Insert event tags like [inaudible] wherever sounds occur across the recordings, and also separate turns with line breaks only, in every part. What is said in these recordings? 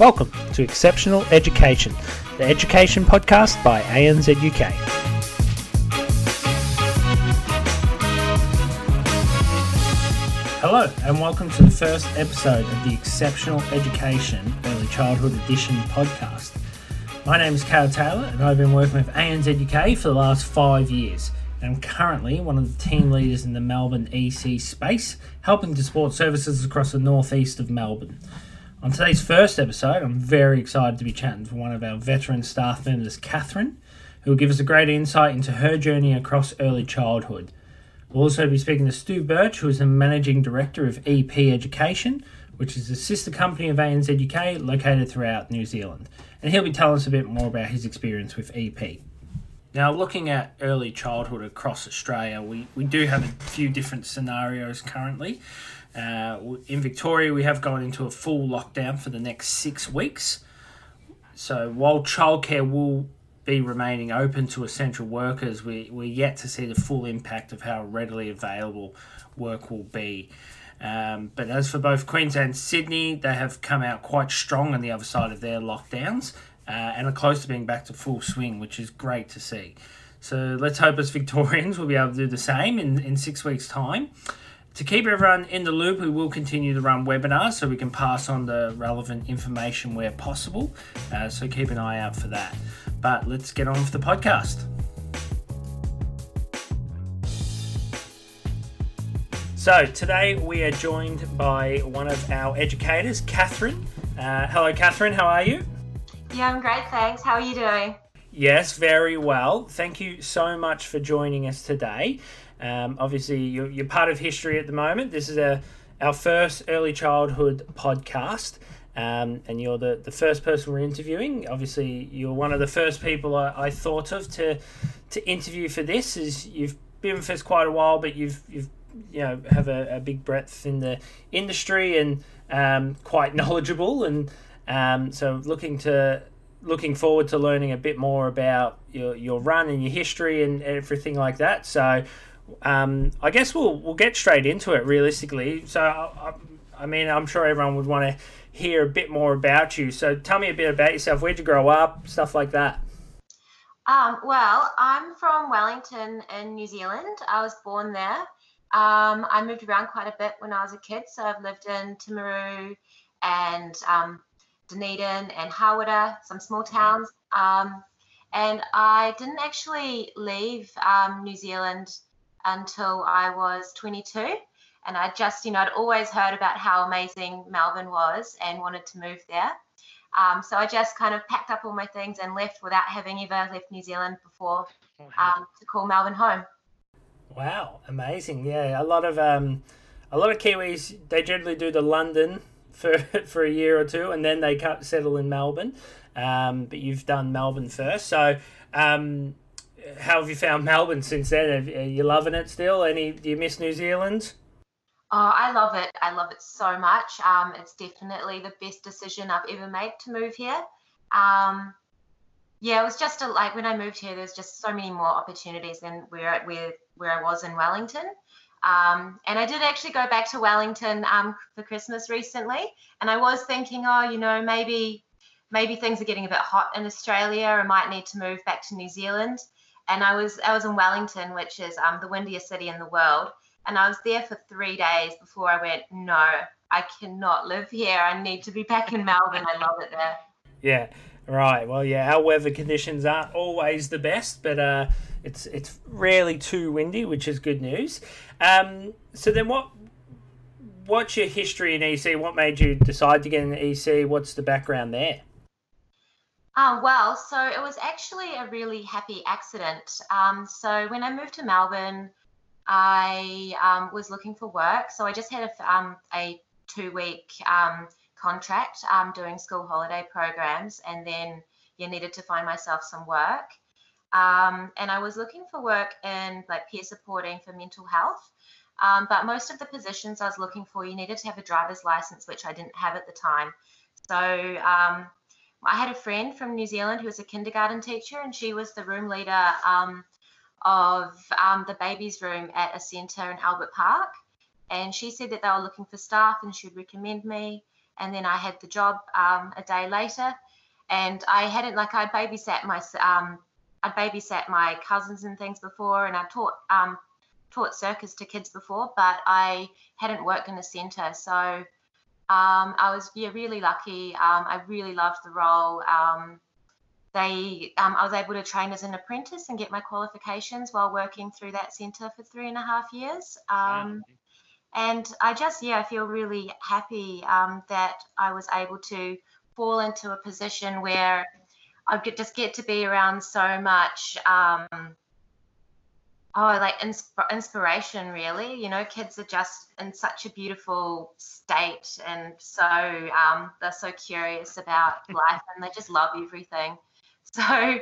Welcome to Exceptional Education, the education podcast by anzuk. Hello, and welcome to the first episode of the Exceptional Education Early Childhood Edition podcast. My name is Kale Taylor, and I've been working with anzuk for the last five years. I'm currently one of the team leaders in the Melbourne EC space, helping to support services across the northeast of Melbourne. On today's first episode, I'm very excited to be chatting to one of our veteran staff members, Kathryn, who will give us a great insight into her journey across early childhood. We'll also be speaking to Stu Birch, who is the Managing Director of EP Education, which is a sister company of anzuk located throughout New Zealand. And he'll be telling us a bit more about his experience with EP. Now, looking at early childhood across Australia, we, we do have a few different scenarios currently. Uh, in Victoria, we have gone into a full lockdown for the next six weeks. So while childcare will be remaining open to essential workers, we, we're yet to see the full impact of how readily available work will be. Um, but as for both Queensland and Sydney, they have come out quite strong on the other side of their lockdowns uh, and are close to being back to full swing, which is great to see. So let's hope as Victorians we'll be able to do the same in, in six weeks' time. To keep everyone in the loop, we will continue to run webinars so we can pass on the relevant information where possible. Uh, so keep an eye out for that. But let's get on with the podcast. So today we are joined by one of our educators, Kathryn. Uh, hello, Kathryn. How are you?
Yeah, I'm great. Thanks. How are you doing?
Yes, very well. Thank you so much for joining us today. Um, obviously, you're, you're, part of history at the moment. This is a, our first early childhood podcast, um, and you're the, the first person we're interviewing. Obviously, you're one of the first people I, I thought of to to interview for this. Is you've been with us quite a while, but you've you've you know have a, a big breadth in the industry and um, quite [laughs] knowledgeable, and um, so looking to looking forward to learning a bit more about your, your run and your history and everything like that. So um, I guess we'll we'll get straight into it realistically. So I, I mean, I'm sure everyone would want to hear a bit more about you. So tell me a bit about yourself. Where'd you grow up? Stuff like that.
Um, well, I'm from Wellington in New Zealand. I was born there. Um, I moved around quite a bit when I was a kid. So I've lived in Timaru and um, Dunedin and Hawera, some small towns. Um, and I didn't actually leave um, New Zealand until I was 22. And I just, you know, I'd always heard about how amazing Melbourne was and wanted to move there. Um, so I just kind of packed up all my things and left without having ever left New Zealand before um, to call Melbourne home.
Wow, amazing! Yeah, a lot of um, a lot of Kiwis they generally do the London for [laughs] for a year or two, and then they settle in Melbourne. Um, but you've done Melbourne first, so um, how have you found Melbourne since then? Are you loving it still? Any? Do you miss New Zealand?
Oh, I love it. I love it so much. Um, it's definitely the best decision I've ever made to move here. Um, yeah, it was just a, like when I moved here, there's just so many more opportunities than where where where I was in Wellington. Um, and I did actually go back to Wellington um, for Christmas recently, and I was thinking, oh, you know, maybe maybe things are getting a bit hot in Australia. I might need to move back to New Zealand and I was I was in Wellington, which is um, the windiest city in the world, and I was there for three days before I went. No, I cannot live here. I need to be back in Melbourne. I love it there.
Yeah, right. Well, yeah, our weather conditions aren't always the best, but uh, it's it's rarely too windy, which is good news. Um, so then, what what's your history in EC? What made you decide to get into EC? What's the background there?
Um, well, so it was actually a really happy accident. Um, so when I moved to Melbourne, I um, was looking for work. So I just had a, um, a two week um, contract um, doing school holiday programs, and then you needed to find myself some work. and I was looking for work in like peer supporting for mental health. but most of the positions I was looking for, you needed to have a driver's license, which I didn't have at the time. So I had a friend from New Zealand who was a kindergarten teacher, and she was the room leader um, of um, the babies' room at a centre in Albert Park. And she said that they were looking for staff and she would recommend me. and then I had the job um, a day later, and I hadn't like I babysat my um, I babysat my cousins and things before, and I taught um, taught circus to kids before, but I hadn't worked in a centre, so um, I was yeah really lucky. Um, I really loved the role. Um, they um, I was able to train as an apprentice and get my qualifications while working through that centre for three and a half years. Um, and I just yeah I feel really happy um, that I was able to fall into a position where I could just get to be around so much um, oh like insp- inspiration really. You know kids are just in such a beautiful state and so um, they're so curious about [laughs] life and they just love everything. [laughs] So yeah,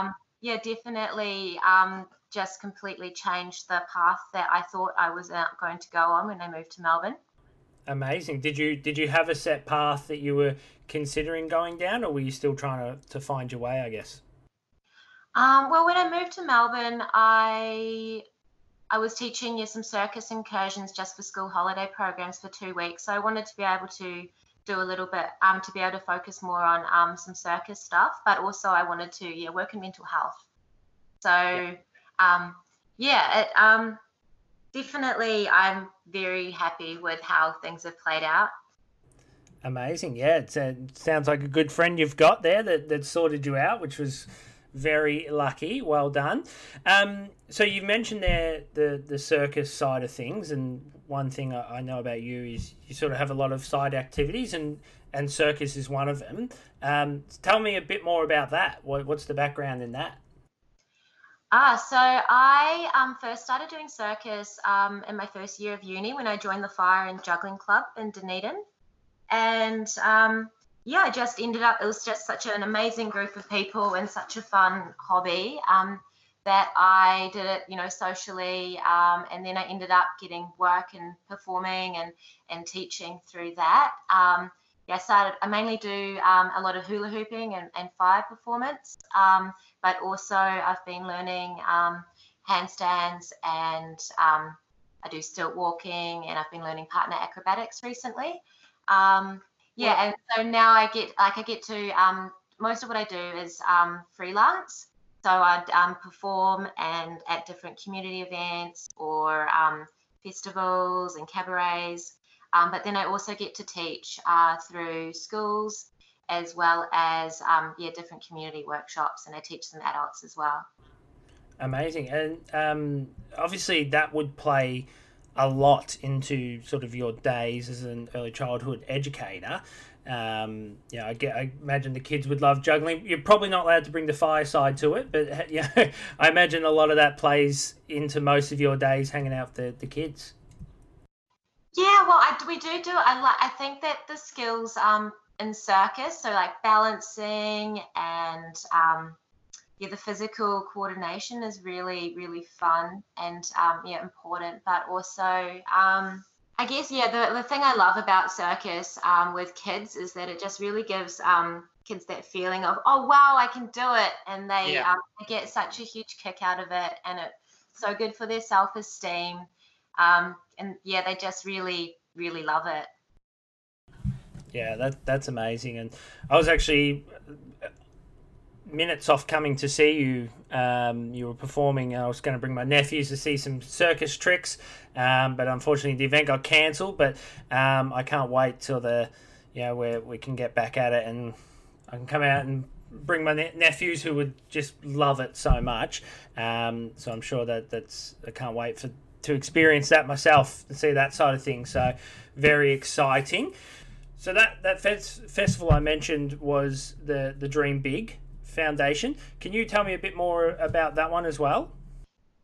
um, yeah definitely um, just completely changed the path that i thought i was going to go on when i moved to melbourne.
Amazing. Did you did you have a set path that you were considering going down or were you still trying to, to find your way i guess
um, well, when I moved to Melbourne, I I was teaching you some circus incursions just for school holiday programs for two weeks. So I wanted to be able to do a little bit um, to be able to focus more on um, some circus stuff, but also I wanted to yeah work in mental health. So yeah, um, yeah it, um, definitely I'm very happy with how things have played out.
Amazing, yeah. It sounds like a good friend you've got there that, that sorted you out, which was very lucky. Well done. Um, so you've mentioned there the the circus side of things, and one thing I know about you is you sort of have a lot of side activities, and and circus is one of them. Um, tell me a bit more about that. What, what's the background in that?
Ah, so I um, first started doing circus um, in my first year of uni when I joined the Fire and Juggling Club in Dunedin. And um, yeah, I just ended up, it was just such an amazing group of people and such a fun hobby um, that I did it, you know, socially. Um, and then I ended up getting work and performing and, and teaching through that. Um, yeah, I started, I mainly do um, a lot of hula hooping and, and fire performance, um, but also I've been learning um, handstands and I do stilt walking and I've been learning partner acrobatics recently. Um, yeah, and so now I get like I get to um, most of what I do is um, freelance. So I'd um, perform and at different community events or um, festivals and cabarets. Um, but then I also get to teach uh, through schools as well as um, yeah different community workshops, and I teach some adults as well.
Amazing, and obviously that would play a lot into sort of your days as an early childhood educator. Um, yeah, I, get, I imagine the kids would love juggling. You're probably not allowed to bring the fireside to it, but [laughs] yeah, I imagine a lot of that plays into most of your days hanging out with the, the kids.
Yeah, well, I, we do do. I like. I think that the skills um, in circus, so like balancing and um, yeah, the physical coordination is really, really fun and um, yeah, important. But also, um, I guess yeah, the, the thing I love about circus um, with kids is that it just really gives um, kids that feeling of oh wow, I can do it, and they, yeah. Um, they get such a huge kick out of it, and it's so good for their self esteem. Um, and yeah, they just really, really love it.
Yeah, that that's amazing. And I was actually minutes off coming to see you. Um, you were performing. I was going to bring my nephews to see some circus tricks, um, but unfortunately the event got cancelled. But um, I can't wait till the, you know, where we can get back at it and I can come out and bring my ne- nephews who would just love it so much. Um, so I'm sure that that's I can't wait for to experience that myself and see that side of things. So very exciting. So that that festival I mentioned was the the Dream Big Foundation. Can you tell me a bit more about that one as well?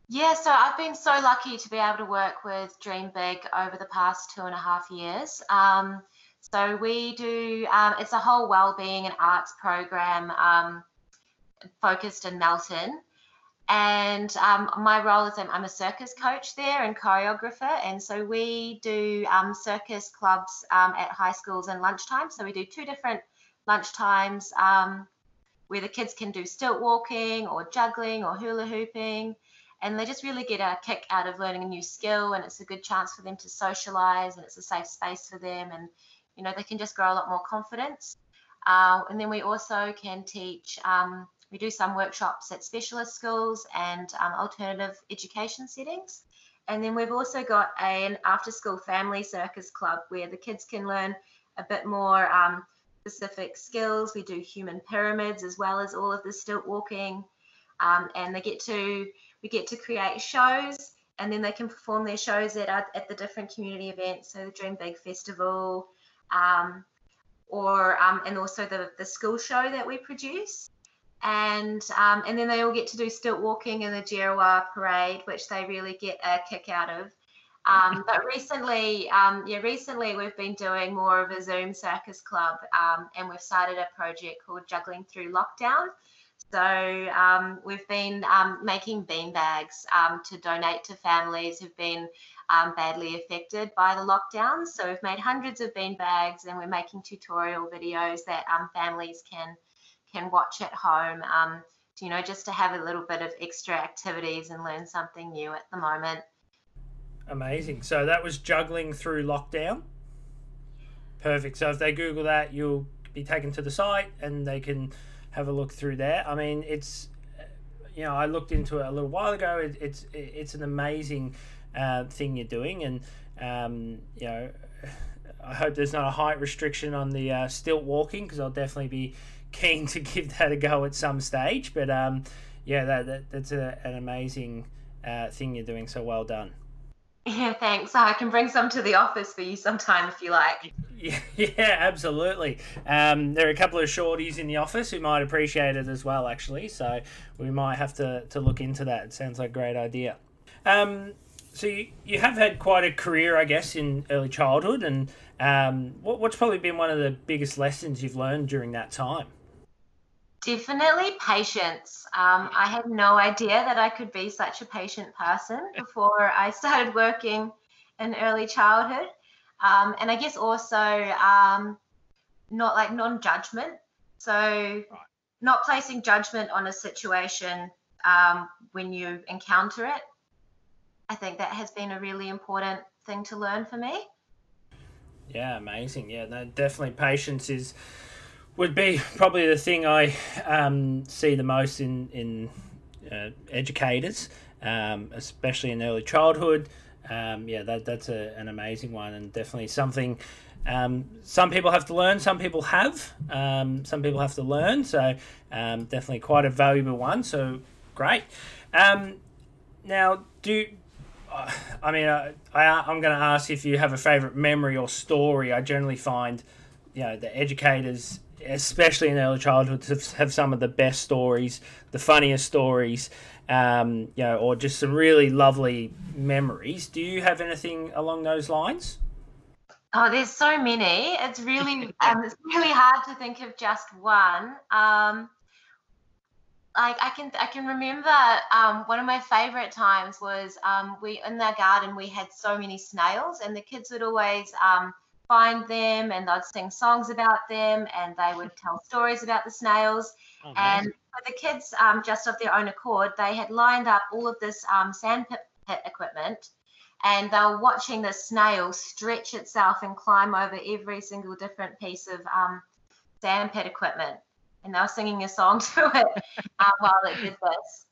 Yeah, so I've been so lucky to be able to work with Dream Big over the past two and a half years. Um, so we do, um, it's a whole well-being and arts program um, focused in Melton. And um, my role is I'm a circus coach there and choreographer. And so we do um, circus clubs um, at high schools and lunchtime. So we do two different lunchtimes where the kids can do stilt walking or juggling or hula hooping. And they just really get a kick out of learning a new skill, and it's a good chance for them to socialize, and it's a safe space for them. And you know, they can just grow a lot more confidence. Uh, and then we also can teach, um, we do some workshops at specialist schools and um, alternative education settings. And then we've also got an after school family circus club where the kids can learn a bit more um, specific skills. We do human pyramids as well as all of the stilt walking. Um, and they get to, we get to create shows and then they can perform their shows at, at the different community events. So the Dream Big Festival, um, or um, and also the the school show that we produce, and um, and then they all get to do stilt walking in the Djerriwarrh parade, which they really get a kick out of. Um, but recently, um, yeah, recently we've been doing more of a Zoom circus club, um, and we've started a project called Juggling Through Lockdown. So um, we've been um, making bean bags um, to donate to families who've been badly affected by the lockdown. So we've made hundreds of bean bags, and we're making tutorial videos that families can can watch at home. You know, just to have a little bit of extra activities and learn something new at the moment.
Amazing. So that was juggling through lockdown. Perfect. So if they Google that, you'll be taken to the site and they can have a look through there. I mean, it's you know I looked into it a little while ago. It, it's it's an amazing uh, thing you're doing, and um, you know I hope there's not a height restriction on the uh, stilt walking because I'll definitely be keen to [laughs] give that a go at some stage. But um, yeah, that, that that's a, an amazing uh, thing you're doing. So well done.
Yeah, thanks. I can bring some to the office for you sometime if you like.
Yeah, [laughs] yeah absolutely. Um, there are a couple of shorties in the office who might appreciate it as well, actually. So we might have to, to look into that. It sounds like a great idea. Um, so you, you have had quite a career, I guess, in early childhood. And um, what, what's probably been one of the biggest lessons you've learned during that time?
Definitely patience. Um, I had no idea that I could be such a patient person [laughs] before I started working in early childhood. Um, and I guess also um, not like non judgment. So, right. not placing judgment on a situation um, when you encounter it. I think that has been a really important thing to learn for me.
Yeah, amazing. Yeah, no, definitely patience is would be probably the thing I um, see the most in in uh, educators, um, especially in early childhood. Um, yeah, that that's a, an amazing one and definitely something. Um, some people have to learn. Some people have. Um, some people have to learn. So um, definitely quite a valuable one. So great. now, do I mean uh, I I'm going to ask if you have a favorite memory or story. I generally find you know the educators especially in early childhood, to have some of the best stories, the funniest stories, um, you know, or just some really lovely memories. Do you have anything along those lines?
Oh, there's so many. It's really, [laughs] um, it's really hard to think of just one. Um, like I can, I can remember um, one of my favorite times was um, we in the garden we had so many snails, and the kids would always um, find them and they'd sing songs about them and they would tell stories about the snails. Oh, and for the kids, um, just of their own accord, they had lined up all of this um, sand pit, pit equipment and they were watching the snail stretch itself and climb over every single different piece of um, sand pit equipment. And they were singing a song [laughs] to it uh, while it did this.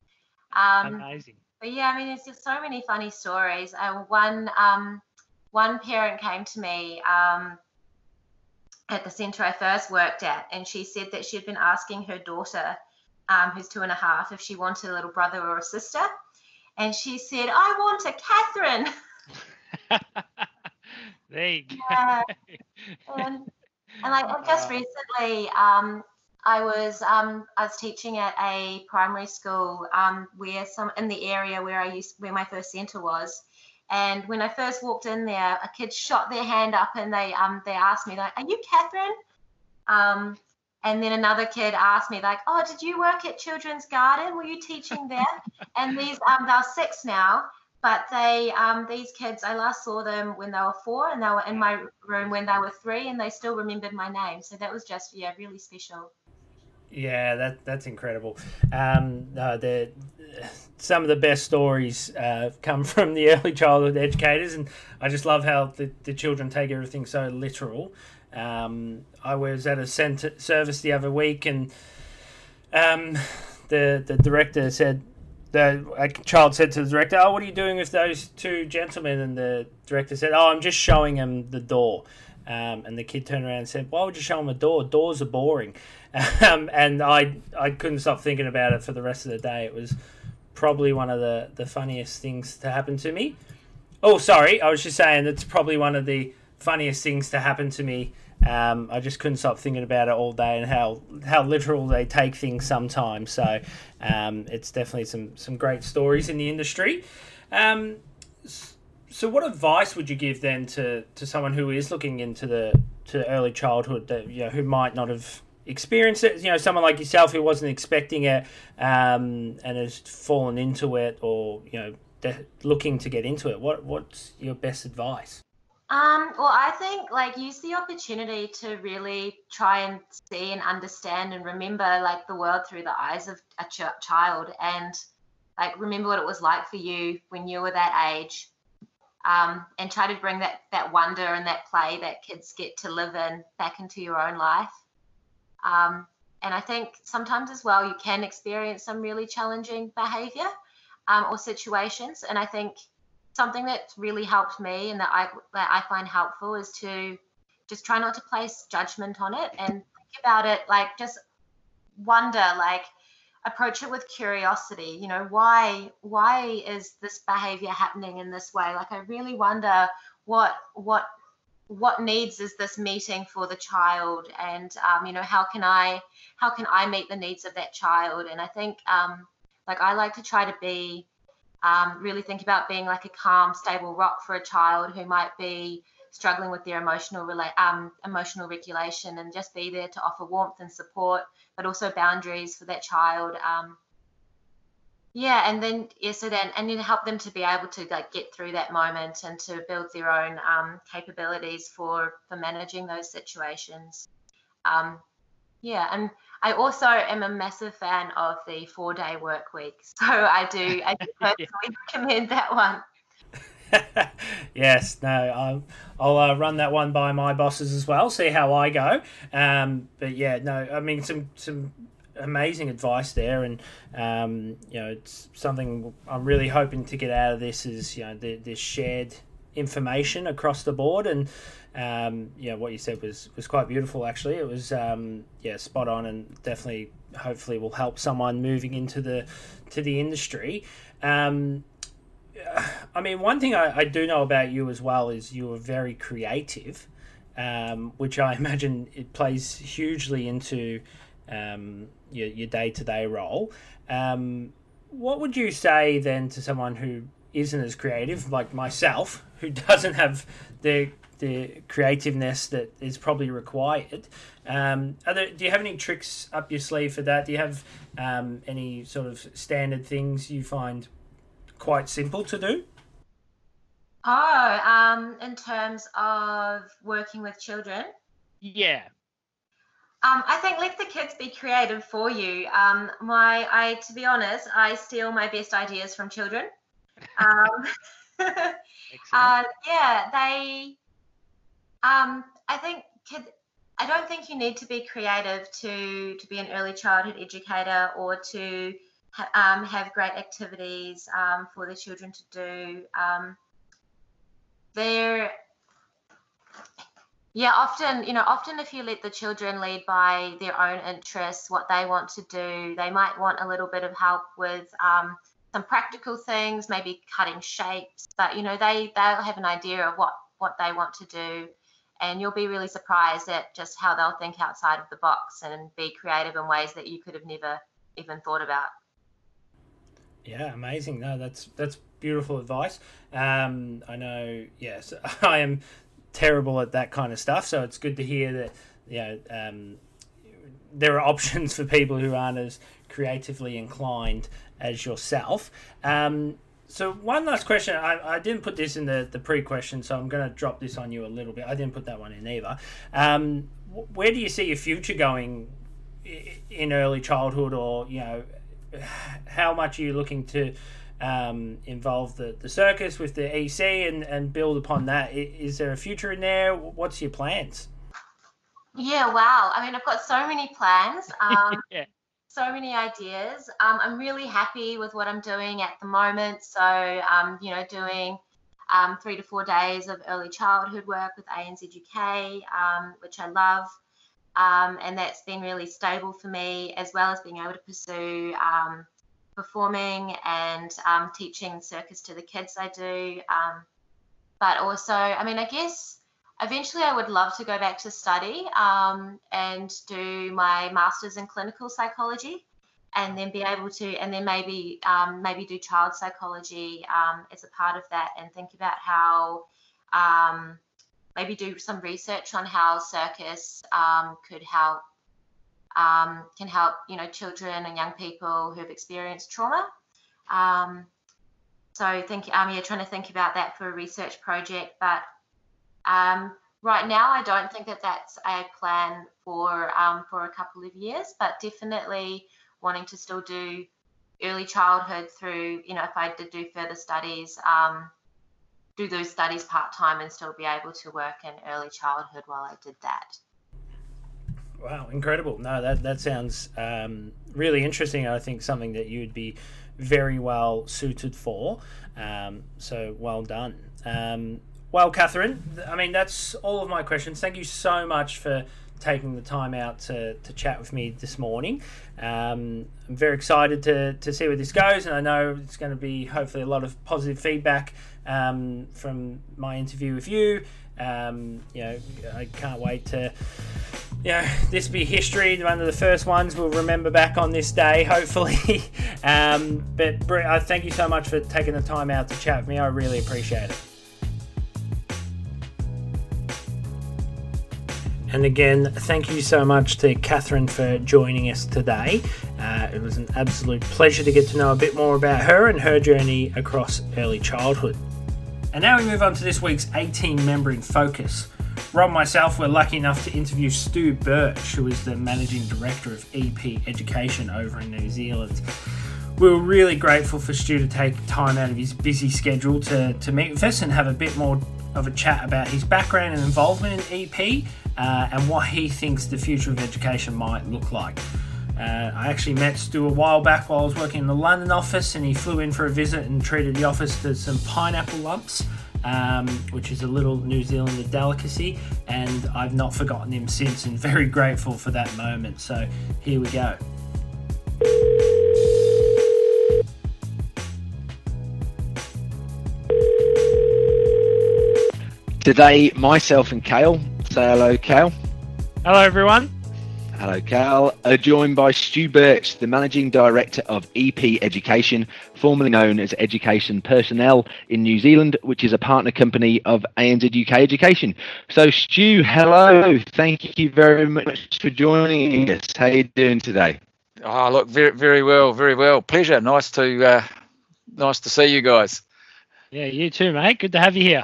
Um, Amazing.
But yeah, I mean, there's just so many funny stories. Uh, one, um, one parent came to me um, at the centre I first worked at, and she said that she had been asking her daughter, um, who's two and a half, if she wanted a little brother or a sister. And she said, I want
a Kathryn. [laughs] there you go.
Yeah. And, and like [laughs] just recently, um, I was um, I was teaching at a primary school um, where some in the area where I used where my first centre was, and when I first walked in there, a kid shot their hand up and they um they asked me like, "Are you Kathryn?" Um, and then another kid asked me like, "Oh, did you work at Children's Garden? Were you teaching there?" [laughs] and these um they're six now, but they um these kids I last saw them when they were four and they were in my room when they were three and they still remembered my name. So that was just yeah really special.
Yeah, that that's incredible. Um, the some of the best stories uh, come [laughs] from the early childhood educators, and I just love how the, the children take everything so literal. Um, I was at a center service the other week, and um, the the director said the a child said to the director, "Oh, what are you doing with those two gentlemen?" And the director said, "Oh, I'm just showing them the door." Um, and the kid turned around and said, "Why would you show them a door? Doors are boring." Um, and I I couldn't stop thinking about it for the rest of the day. It was probably one of the the funniest things to happen to me. Oh, sorry, I was just saying it's probably one of the funniest things to happen to me. Um, I just couldn't stop thinking about it all day and how how literal they take things sometimes. So um, it's definitely some some great stories in the industry. Um, so, what advice would you give then to, to someone who is looking into the to early childhood that you know who might not have experienced it? You know, someone like yourself who wasn't expecting it um, and has fallen into it, or you know, de- looking to get into it. What what's your best advice?
Um, well, I think like use the opportunity to really try and see and understand and remember like the world through the eyes of a ch- child and like remember what it was like for you when you were that age um, and try to bring that that wonder and that play that kids get to live in back into your own life. Um, and I think sometimes as well you can experience some really challenging behavior um, or situations. And I think something that's really helped me and that I that I find helpful is to just try not to place judgment on it and think about it like just wonder like approach it with curiosity you know why why is this behavior happening in this way like i really wonder what what what needs is this meeting for the child and um, you know how can i how can i meet the needs of that child and i think um, like i like to try to be um, really think about being like a calm stable rock for a child who might be struggling with their emotional rela- um, emotional regulation and just be there to offer warmth and support, but also boundaries for that child. Um, yeah, and then yeah, so then and then help them to be able to like get through that moment and to build their own um, capabilities for for managing those situations. Um, yeah, and I also am a massive fan of the four day work week, [laughs] so I do I do [laughs] personally recommend that one. [laughs]
yes, no, I'll, I'll uh, run that one by my bosses as well, see how I go. Um, but yeah, no, I mean some some amazing advice there, and um, you know it's something I'm really hoping to get out of this is you know the, this shared information across the board and um, yeah what you said was was quite beautiful actually. It was um, yeah spot on and definitely hopefully will help someone moving into the to the industry. Um, I mean, one thing I, I, do know about you as well is you are very creative, um, which I [laughs] imagine it plays hugely into um, your your day to day role. Um, what would you say then to someone who isn't as creative, like myself, who [laughs] doesn't have the the creativeness that is probably required? Um, there, do you have any tricks up your sleeve for that? Do you have um, any sort of standard things you find quite simple to do?
Oh, um, in terms of working with children?
Yeah.
Um, I think let the kids be creative for you. Um, my, I, to be honest, I steal my best ideas from children. Um, [laughs] uh, yeah, they. Um, I think kid. I don't think you need to be creative to to be an early childhood educator or to um, have great activities um, for the children to do. Um, they're yeah, often, you know, often if you let the children lead by their own interests, what they want to do, they might want a little bit of help with um, some practical things, maybe cutting shapes, but you know, they they'll have an idea of what what they want to do, and you'll be really surprised at just how they'll think outside of the box and be creative in ways that you could have never even thought about.
Yeah, amazing. No, that's that's beautiful advice. Um, I know. Yes, [laughs] I am terrible at that kind of stuff, so it's good to hear that. You know, um, there are options for people who aren't as creatively inclined as yourself. Um, so one last question. I, I didn't put this in the, the pre-question, so I'm going to drop this on you a little bit. I didn't put that one in either. Um, where do you see your future going in early childhood, or you know, [sighs] how much are you looking to um, involve the, the circus with the EC and, and build upon that? Is there a future in there? What's your plans?
Yeah, wow. I mean, I've got so many plans. [laughs] Um,
yeah.
So many ideas. Um, I'm really happy with what I'm doing at the moment. So, um, you know, doing um, three to four days of early childhood work with anzuk, um, which I love. Um, and that's been really stable for me, as well as being able to pursue um, performing and um, teaching circus to the kids I do. Um, but also, I mean, I guess eventually I would love to go back to study um, and do my master's in clinical psychology. And then be able to, and then maybe um, maybe do child psychology um, as a part of that, and think about how maybe do some research on how circus um, could help um, can help you know children and young people who have experienced trauma. Um, so think um, yeah, trying to think about that for a research project, but um, right now I don't think that that's a plan for um, for a couple of years, but definitely wanting to still do early childhood through you know if I did do further studies. Um, do those studies part time and still be able to work in early childhood while I did that.
Wow, incredible! No, that that sounds um, really interesting. I think something that you'd be very well suited for. Um, so well done. Um, well, Kathryn, I mean that's all of my questions. Thank you so much for taking the time out to, to chat with me this morning. Um, I'm very excited to, to see where this goes, and I know it's going to be hopefully a lot of positive feedback um, from my interview with you. Um, you know, I can't wait to, you know, this be history. One of the first ones we'll remember back on this day, hopefully. [laughs] um, but I thank you so much for taking the time out to chat with me. I really appreciate it. And again, thank you so much to Kathryn for joining us today. Uh, it was an absolute pleasure to get to know a bit more about her and her journey across early childhood. And now we move on to this week's 18 member in focus. Rob and myself were lucky enough to interview Stu Birch, who is the managing director of EP Education over in New Zealand. We were really grateful for Stu to take time out of his busy schedule to, to meet with us and have a bit more of a chat about his background and involvement in EP uh, and what he thinks the future of education might look like. Uh, I actually met Stu a while back while I was working in the London office, and he flew in for a visit and treated the office to some pineapple lumps, um, which is a little New Zealander delicacy. And I've not forgotten him since, and very grateful for that moment. So here we go.
Today, myself and Kale. Say hello, Kale.
Hello, everyone.
Hello, Kale. Are joined by Stu Birch, the Managing Director of EP Education, formerly known as Education Personnel in New Zealand, which is a partner company of anzuk Education. So, Stu, hello. Thank you very much for joining us. How are you doing today?
Oh, look, very, very well, very well. Pleasure. Nice to, uh, nice to see you guys.
Yeah, you too, mate. Good to have you here.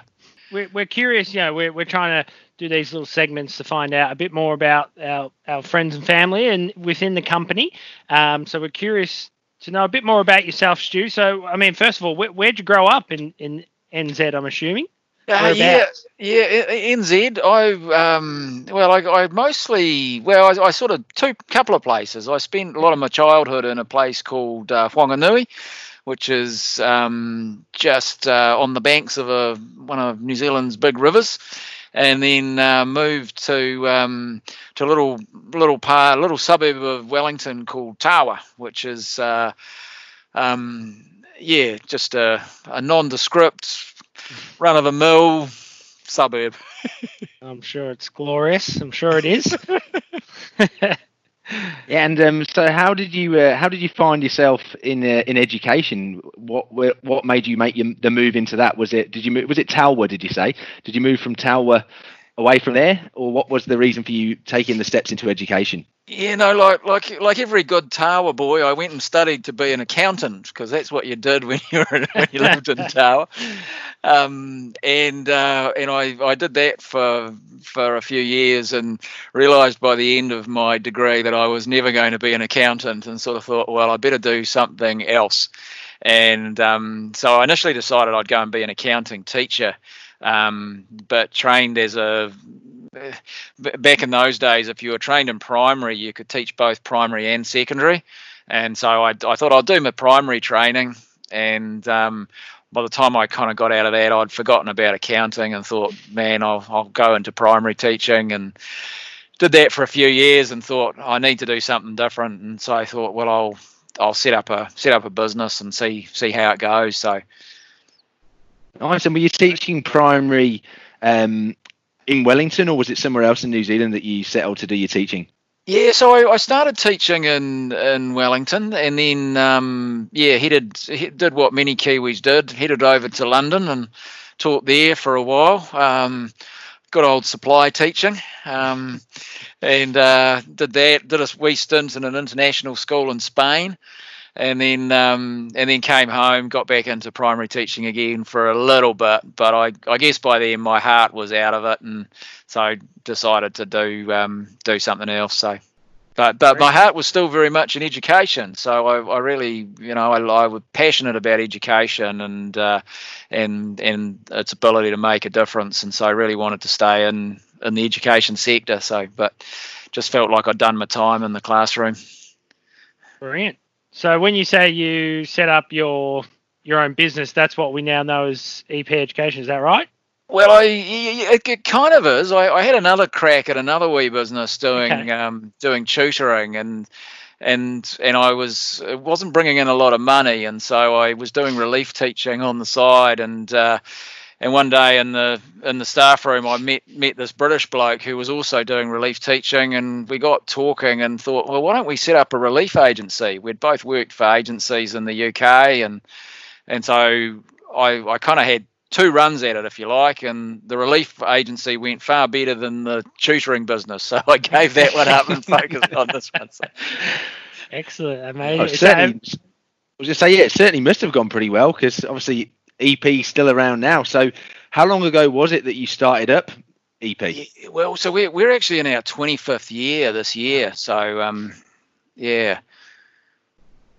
We're, we're curious, you know, we're, we're trying to do these little segments to find out a bit more about our, our friends and family and within the company. Um, so we're curious to know a bit more about yourself, Stu. So, I mean, first of all, where, would you grow up in, in NZ, I'm assuming?
Uh, yeah, yeah, NZ. I um, well, I, I mostly well, I, I, sort of two couple of places. I spent a lot of my childhood in a place called uh, Whanganui, which is um, just uh, on the banks of a one of New Zealand's big rivers and then uh, moved to um, to a little little part, little suburb of Wellington called Tawa, which is uh, um, yeah, just a, a nondescript, run of the mill suburb. [laughs]
I'm sure it's glorious. I'm sure it is. [laughs]
and um, so, how did you uh, how did you find yourself in uh, in education? What what made you make your, the move into that? Was it did you was it Tawa? Did you say? Did you move from Tawa away from there, or what was the reason for you taking the steps into education?
Yeah, no, like like like every good Tawa boy, I went and studied to be an accountant because that's what you did when you were [laughs] when you lived in [laughs] Tawa, um, and uh, and I, I did that for for a few years and realised by the end of my degree that I was never going to be an accountant, and sort of thought, well, I better do something else, and um, so I initially decided I'd go and be an accounting teacher, um, but trained as a back in those days, if you were trained in primary, you could teach both primary and secondary. And so I, I thought I'd do my primary training. And um, by the time I kind of got out of that, I'd forgotten about accounting and thought, man, I'll, I'll go into primary teaching and did that for a few years and thought I need to do something different. And so I thought, well, I'll I'll set up a set up a business and see see how it goes. So
nice. And were you teaching primary um, in Wellington, or was it somewhere else in New Zealand that you settled to do your teaching?
Yeah, so I, I started teaching in in Wellington, and then um, yeah, headed did what many Kiwis did, headed over to London and taught there for a while. Um, good old supply teaching, um, and uh, did that. Did a wee stint in an international school in Spain, and then um, and then came home, got back into primary teaching again for a little bit. But I, I guess by then my heart was out of it, and so decided to do um, do something else. So but but my heart was still very much in education. So I, I really, you know, I, I, was passionate about education and uh, and and its ability to make a difference. And so I really wanted to stay in in the education sector. So, but just felt like I'd done my time in the classroom.
Brilliant. So when you say you set up your your own business, that's what we now know as EP Education. Is that right?
Well, I it, it kind of is. I, I, had another crack at another wee business doing okay. um, doing tutoring and and and I was it wasn't bringing in a lot of money, and so I was doing relief teaching on the side. And uh, and one day in the in the staff room, I met met this British bloke who was also doing relief teaching, and we got talking and thought, well, why don't we set up a relief agency? We'd both worked for agencies in the UK, and and so I I kind of had two runs at it, if you like, and the relief agency went far better than the tutoring business. [laughs] So I gave that one up and [laughs] focused on this one. So.
Excellent, amazing.
Oh, I was just say, yeah, it certainly must have gone pretty well because obviously EP still around now. So, how long ago was it that you started up EP?
Yeah, well, so we're we're actually in our 25th year this year. So, um, yeah.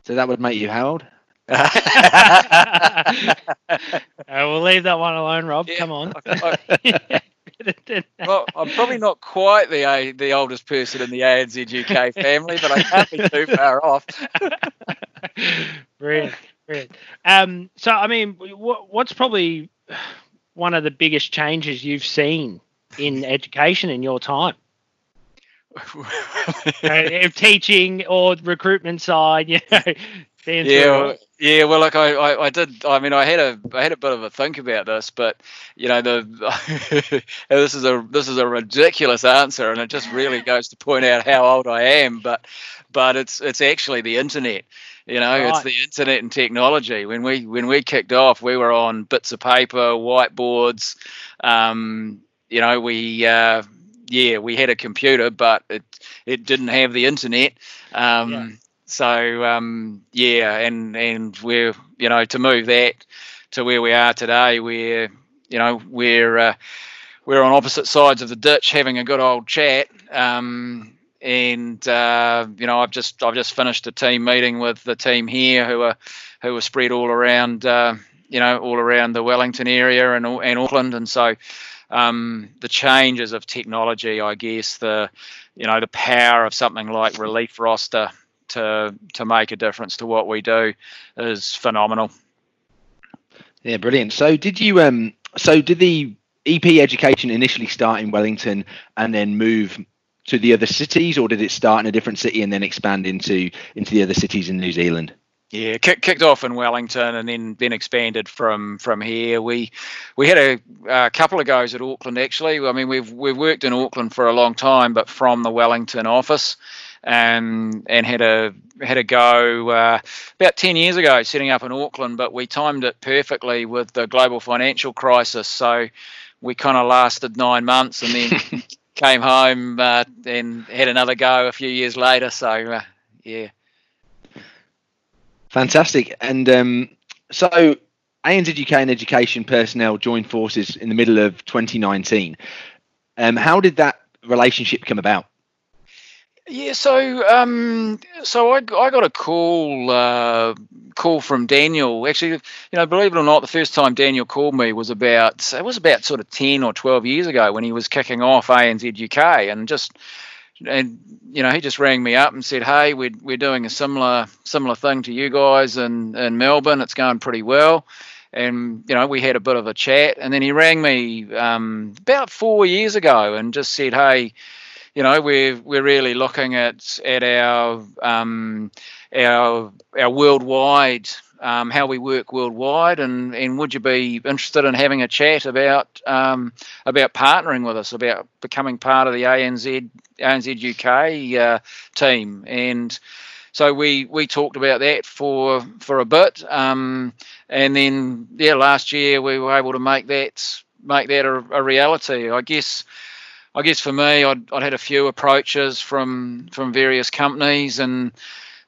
So that would make you how old? [laughs]
I will leave that one alone, Rob. Yeah, Come on. [laughs]
well, I'm probably not quite the the oldest person in the anzuk family, but I can't be too far off. [laughs]
brilliant, brilliant. Um, so, I mean, what, what's probably one of the biggest changes you've seen in [laughs] education in your time? uh, teaching or recruitment side, you know, [laughs]
yeah, yeah. Well, like I, I, I, did. I mean, I had a, I had a bit of a think about this, but you know, the [laughs] this is a, this is a ridiculous answer, and it just really goes to point out how old I am. But, but it's, it's actually the internet. You know, right. it's the internet and technology. When we, when we kicked off, we were on bits of paper, whiteboards. Um, you know, we, uh, yeah, we had a computer, but it, it didn't have the internet. Um, yeah so um, yeah, and and we're you know to move that to where we are today, we're you know we're uh, we're on opposite sides of the ditch having a good old chat. Um, and uh, you know I've just I've just finished a team meeting with the team here who are who are spread all around uh, you know all around the Wellington area and and Auckland, and so um, the changes of technology, I guess the you know the power of something like Relief Roster to to make a difference to what we do is phenomenal.
Yeah, brilliant. So did you um so did the EP education initially start in Wellington and then move to the other cities or did it start in a different city and then expand into into the other cities in New Zealand?
Yeah, kick, kicked off in Wellington and then then expanded from from here. We we had a, a, couple of goes at Auckland actually. I mean, we've we've worked in Auckland for a long time, but from the Wellington office and and had a had a go uh, about 10 years ago setting up in Auckland, but we timed it perfectly with the global financial crisis. So we kind of lasted nine months and then [laughs] came home uh, and had another go a few years later. So uh, yeah,
fantastic. And um, so anzuk and education personnel joined forces in the middle of 2019. Um, how did that relationship come about?
Yeah, so um, so I, I got a call uh, call from Daniel. Actually, you know, believe it or not, the first time Daniel called me was about it was about sort of ten or twelve years ago when he was kicking off anzuk, and just and you know he just rang me up and said, "Hey, we're we're doing a similar similar thing to you guys in in Melbourne. It's going pretty well." And you know we had a bit of a chat, and then he rang me um, about four years ago and just said, "Hey." You know we're we're really looking at at our um, our our worldwide um, how we work worldwide and and would you be interested in having a chat about um, about partnering with us about becoming part of the ANZ anzuk uh, team? And so we we talked about that for for a bit um, and then yeah last year we were able to make that make that a, a reality. I guess I guess for me, I'd, I'd had a few approaches from from various companies, and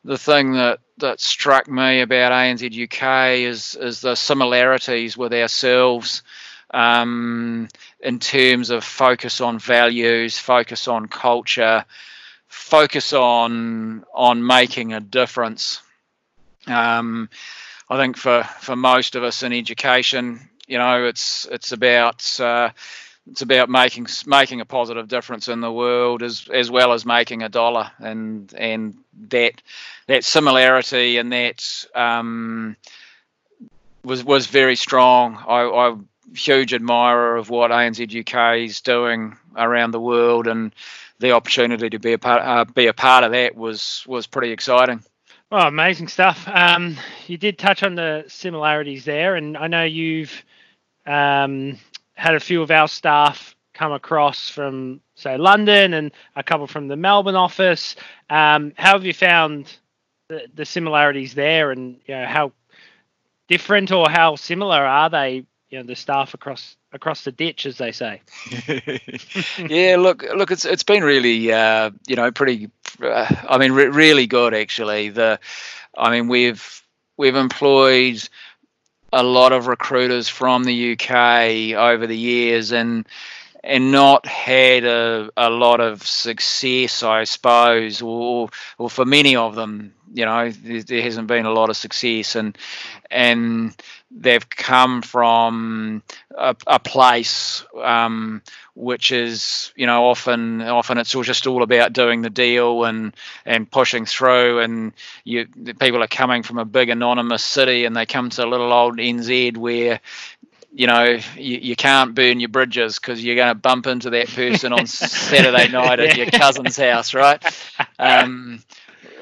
the thing that, that struck me about anzuk is is the similarities with ourselves um, in terms of focus on values, focus on culture, focus on on making a difference. Um, I think for for most of us in education, you know, it's it's about uh, it's about making making a positive difference in the world as as well as making a dollar and and that that similarity and that um, was was very strong. I, I'm huge admirer of what anzuk is doing around the world and the opportunity to be a part uh, be a part of that was was pretty exciting.
Oh, amazing stuff. Um, you did touch on the similarities there, and I know you've um, had a few of our staff come across from say London and a couple from the Melbourne office. Um, how have you found the, the similarities there, and you know, how different or how similar are they? You know, the staff across across the ditch, as they say. [laughs]
yeah, look, look, it's it's been really, uh, you know, pretty. Uh, I mean, re- really good actually. The, I mean, we've we've employed a lot of recruiters from the UK over the years and and not had a, a lot of success, I suppose, or or for many of them, you know, there, there hasn't been a lot of success, and and they've come from a, a place um, which is you know often often it's all just all about doing the deal and and pushing through and you people are coming from a big anonymous city and they come to a little old NZ where you know you, you can't burn your bridges because you're going to bump into that person on [laughs] Saturday night at your cousin's house right? [laughs] Um,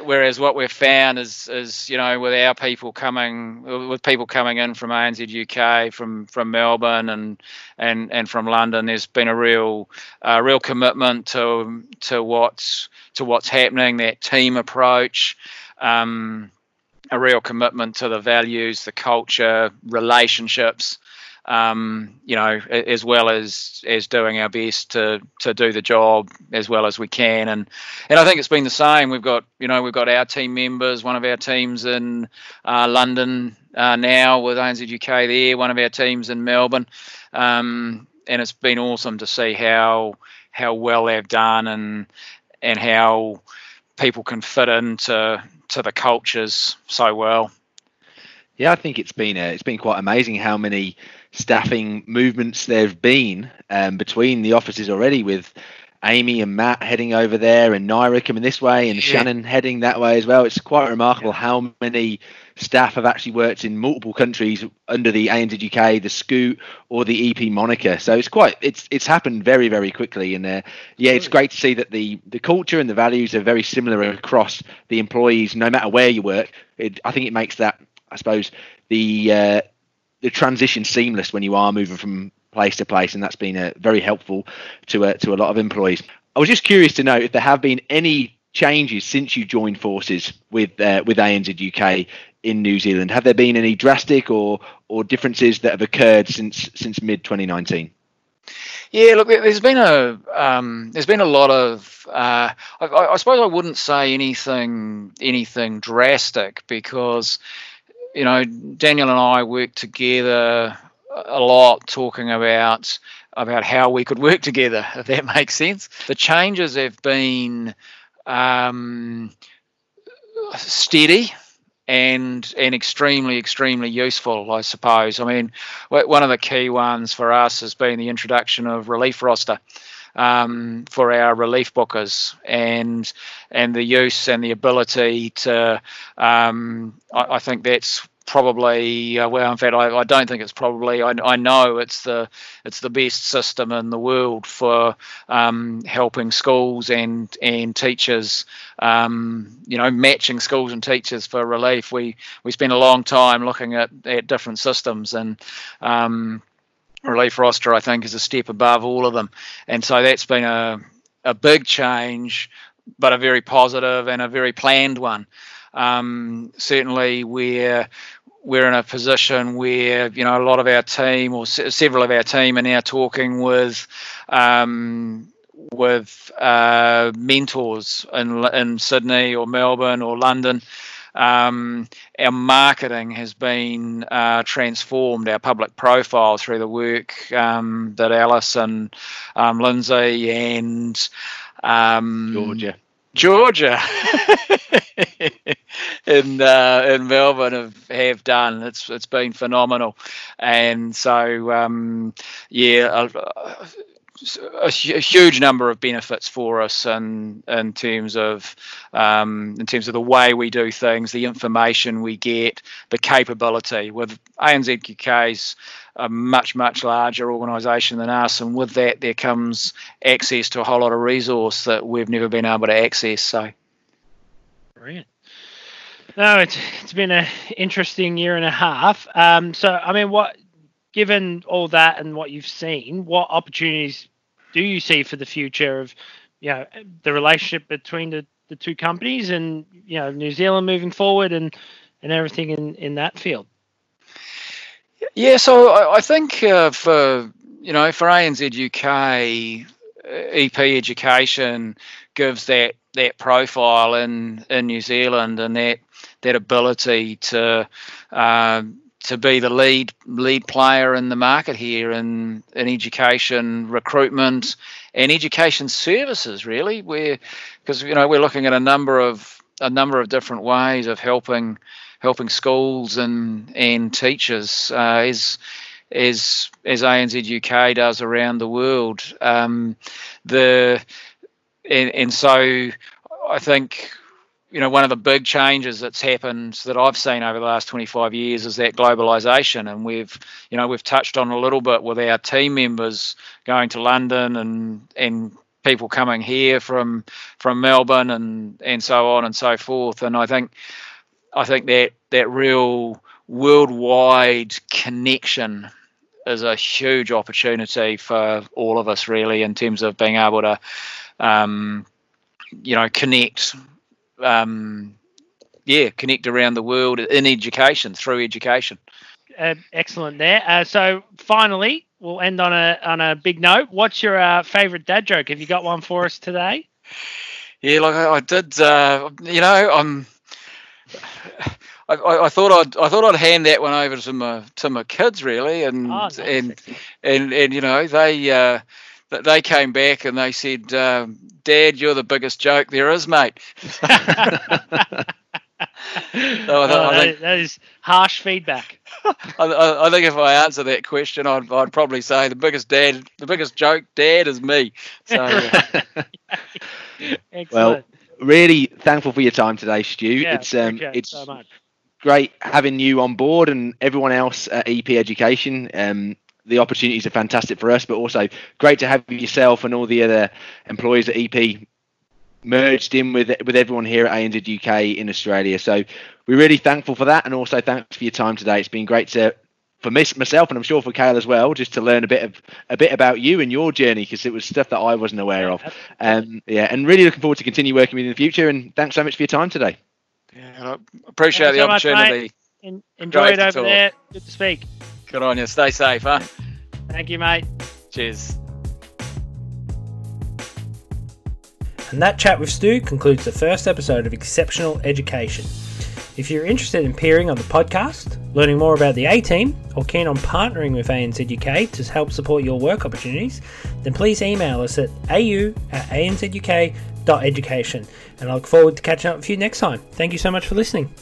whereas what we've found is is you know with our people coming with people coming in from ANZ UK from from Melbourne and and and from London there's been a real uh, real commitment to to what's to what's happening that team approach um, a real commitment to the values the culture relationships um, you know, as well as as doing our best to to do the job as well as we can. And and I think it's been the same. We've got you know we've got our team members, one of our teams in uh, London uh, now with anzuk there, one of our teams in Melbourne, um, and it's been awesome to see how how well they've done and and how people can fit into to the cultures so well.
Yeah, I think it's been a, it's been quite amazing how many staffing movements there have been um, between the offices already with Amy and Matt heading over there and Naira coming this way and yeah. Shannon heading that way as well. It's quite remarkable yeah. how many staff have actually worked in multiple countries under the anzuk, the Scoot or the EP moniker. So it's quite it's it's happened very very quickly and uh, yeah, it's great to see that the the culture and the values are very similar across the employees no matter where you work. It, I think it makes that I suppose the uh, the transition seamless when you are moving from place to place, and that's been uh, very helpful to uh, to a lot of employees. I was just curious to know if there have been any changes since you joined forces with uh, with ANZ UK in New Zealand. Have there been any drastic or or differences that have occurred since since mid 2019?
Yeah, look, there's been a um, there's been a lot of uh, I, I, suppose I wouldn't say anything anything drastic because you know, Daniel and I worked together a lot talking about about how we could work together, if that [laughs] makes sense. The changes have been um, steady and and extremely extremely useful i suppose i mean one of the key ones for us has been the introduction of relief roster um, for our relief bookers and and the use and the ability to um, I, I, think that's probably uh, well in fact I, I, don't think it's probably I, I, know it's the it's the best system in the world for um, helping schools and and teachers um, you know matching schools and teachers for relief. We we spent a long time looking at, at different systems and um, relief roster I think is a step above all of them and so that's been a a big change but a very positive and a very planned one um, certainly we're we're in a position where you know a lot of our team or s- several of our team are now talking with um, with uh, mentors in in Sydney or Melbourne or London. Um, our marketing has been uh, transformed, our public profile through the work um, that Alice and um, Lindsay and um,
Georgia.
Georgia. [laughs] In uh, in Melbourne have, have done. It's it's been phenomenal, and so um, yeah, a, a, huge number of benefits for us, and in terms of um, in terms of the way we do things, the information we get, the capability with anzuk's a much much larger organisation than us, and with that there comes access to a whole lot of resource that we've never been able to access. So,
brilliant. No, it's it's been an interesting year and a half. Um, so, I mean, what given all that and what you've seen, what opportunities do you see for the future of you know the relationship between the, the two companies and you know New Zealand moving forward and and everything in in that field?
Yeah, so I, I think uh, for you know for ANZ UK, EP education gives that that profile in in New Zealand and that that ability to uh, to be the lead lead player in the market here in in education recruitment and education services really where because you know we're looking at a number of a number of different ways of helping helping schools and and teachers uh, as as as anzuk does around the world. Um, the and, and so I think you know one of the big changes that's happened that I've seen over the last 25 years is that globalization and we've you know we've touched on a little bit with our team members going to London and and people coming here from from Melbourne and and so on and so forth and I think I think that that real worldwide connection is a huge opportunity for all of us, really, in terms of being able to, um, you know, connect. Um, yeah, connect around the world in education through education.
Uh, excellent there. Uh, so finally, we'll end on a on a big note. What's your uh, favorite dad joke? Have you got one for us today?
Yeah, like I, I did. Uh, you know, I'm. I, I, thought I'd I thought I'd hand that one over to my to my kids really, and oh, nice. and, and and you know they uh, they came back and they said, um, "Dad, you're the biggest joke there is, mate." [laughs] so I,
oh, I think, that is harsh feedback. [laughs]
I, I, think if I answer that question, I'd, I'd probably say the biggest dad, the biggest joke, dad, is me. So, [laughs]
well,
really thankful for your time today, Stu. Yeah, it's um, it's so great having you on board and everyone else at EP Education. Um, the opportunities are fantastic for us, but also great to have yourself and all the other employees at EP merged in with with everyone here at anzuk in Australia. So we're really thankful for that, and also thanks for your time today. It's been great to for myself and I'm sure for Kale as well, just to learn a bit of a bit about you and your journey because it was stuff that I wasn't aware of. Um, yeah, and really looking forward to continue working with you in the future. And thanks so much for your time today.
Yeah, I appreciate Thanks the so opportunity.
Much, enjoy Great it over there. Good to speak.
Good on you. Stay safe, huh?
Thank you, mate.
Cheers.
And that chat with Stu concludes the first episode of Exceptional Education. If you're interested in appearing on the podcast, Learning more about the A team or keen on partnering with anzuk to help support your work opportunities, then please email us at au at anzuk.education. And I look forward to catching up with you next time. Thank you so much for listening.